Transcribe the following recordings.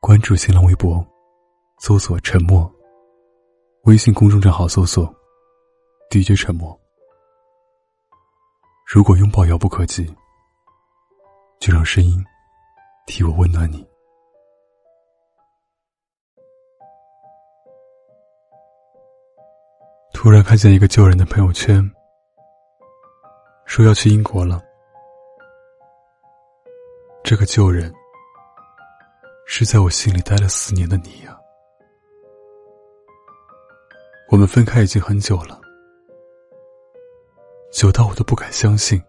关注新浪微博，搜索“沉默”。微信公众账号搜索 “DJ 沉默”。如果拥抱遥不可及，就让声音替我温暖你。突然看见一个旧人的朋友圈，说要去英国了。这个旧人是在我心里待了四年的你呀。我们分开已经很久了，久到我都不敢相信，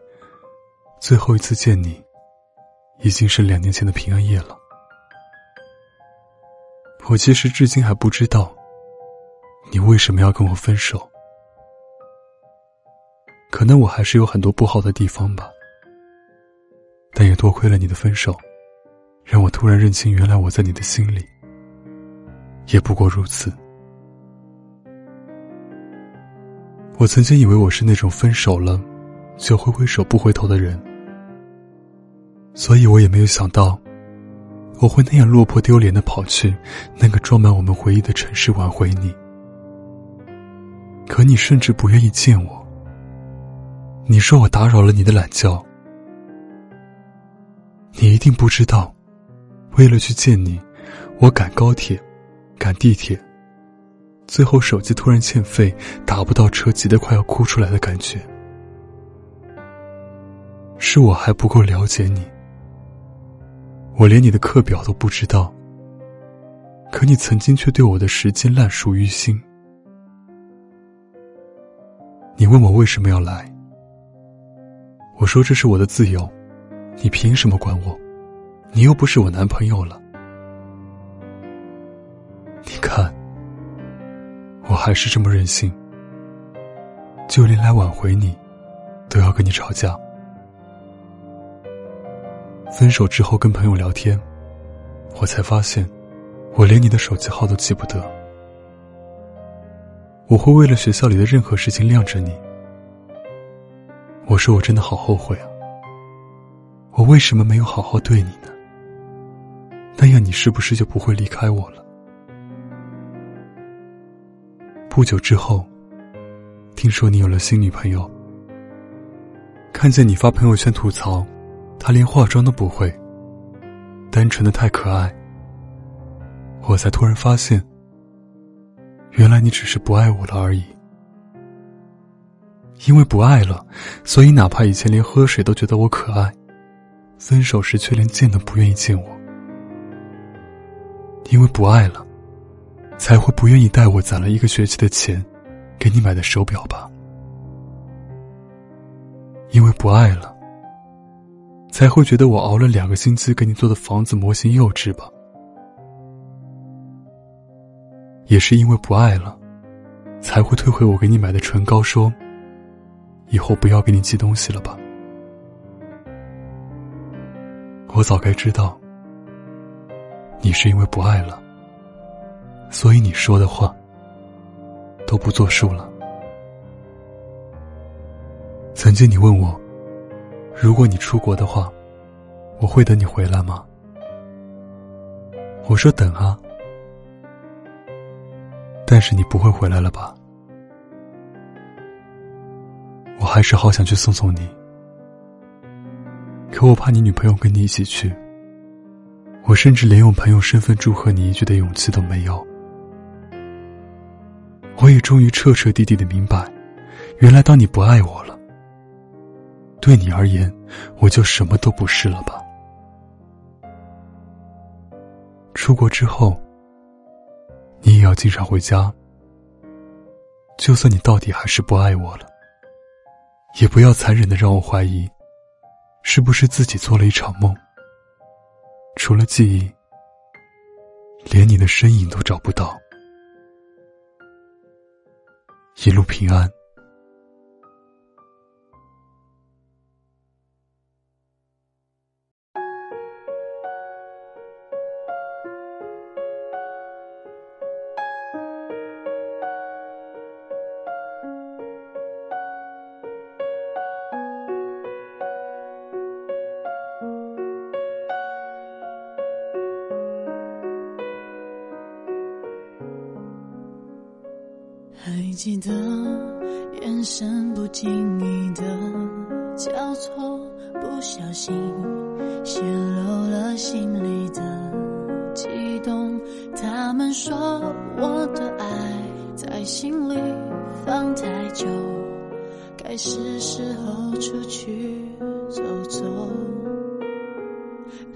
最后一次见你已经是两年前的平安夜了。我其实至今还不知道。你为什么要跟我分手？可能我还是有很多不好的地方吧，但也多亏了你的分手，让我突然认清，原来我在你的心里也不过如此。我曾经以为我是那种分手了就挥挥手不回头的人，所以我也没有想到我会那样落魄丢脸的跑去那个装满我们回忆的城市挽回你。可你甚至不愿意见我。你说我打扰了你的懒觉。你一定不知道，为了去见你，我赶高铁，赶地铁。最后手机突然欠费，打不到车，急得快要哭出来的感觉。是我还不够了解你，我连你的课表都不知道。可你曾经却对我的时间烂熟于心。你问我为什么要来？我说这是我的自由，你凭什么管我？你又不是我男朋友了。你看，我还是这么任性，就连来挽回你，都要跟你吵架。分手之后跟朋友聊天，我才发现，我连你的手机号都记不得。我会为了学校里的任何事情晾着你。我说我真的好后悔啊！我为什么没有好好对你呢？那样你是不是就不会离开我了？不久之后，听说你有了新女朋友，看见你发朋友圈吐槽，她连化妆都不会，单纯的太可爱，我才突然发现。原来你只是不爱我了而已，因为不爱了，所以哪怕以前连喝水都觉得我可爱，分手时却连见都不愿意见我。因为不爱了，才会不愿意带我攒了一个学期的钱，给你买的手表吧。因为不爱了，才会觉得我熬了两个星期给你做的房子模型幼稚吧。也是因为不爱了，才会退回我给你买的唇膏，说：“以后不要给你寄东西了吧。”我早该知道，你是因为不爱了，所以你说的话都不作数了。曾经你问我，如果你出国的话，我会等你回来吗？我说等啊。但是你不会回来了吧？我还是好想去送送你，可我怕你女朋友跟你一起去，我甚至连用朋友身份祝贺你一句的勇气都没有。我也终于彻彻底底的明白，原来当你不爱我了，对你而言，我就什么都不是了吧？出国之后。你也要经常回家。就算你到底还是不爱我了，也不要残忍的让我怀疑，是不是自己做了一场梦。除了记忆，连你的身影都找不到。一路平安。还记得眼神不经意的交错，不小心泄露了心里的悸动。他们说我的爱在心里放太久，该是时候出去走走。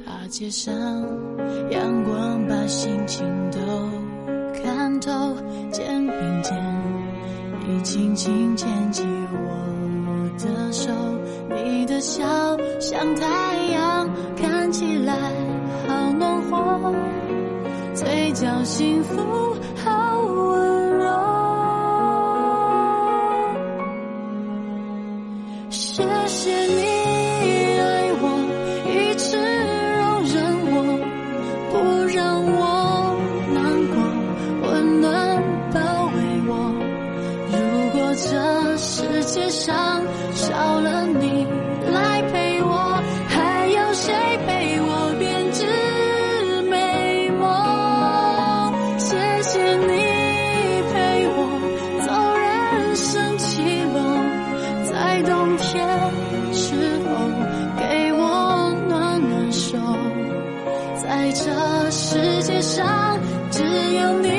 大街上，阳光把心情都看透，肩并肩，你轻轻牵起我的手，你的笑像太阳，看起来好暖和，嘴角幸福好温这世界上少了你来陪我，还有谁陪我编织美梦？谢谢你陪我走人生起落，在冬天时候给我暖暖手，在这世界上只有你。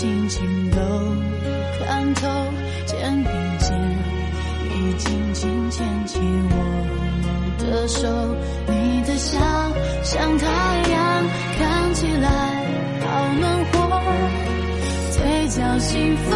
心情都看透，肩并肩，你轻轻牵起我的手，你的笑像太阳，看起来好暖和，嘴角幸福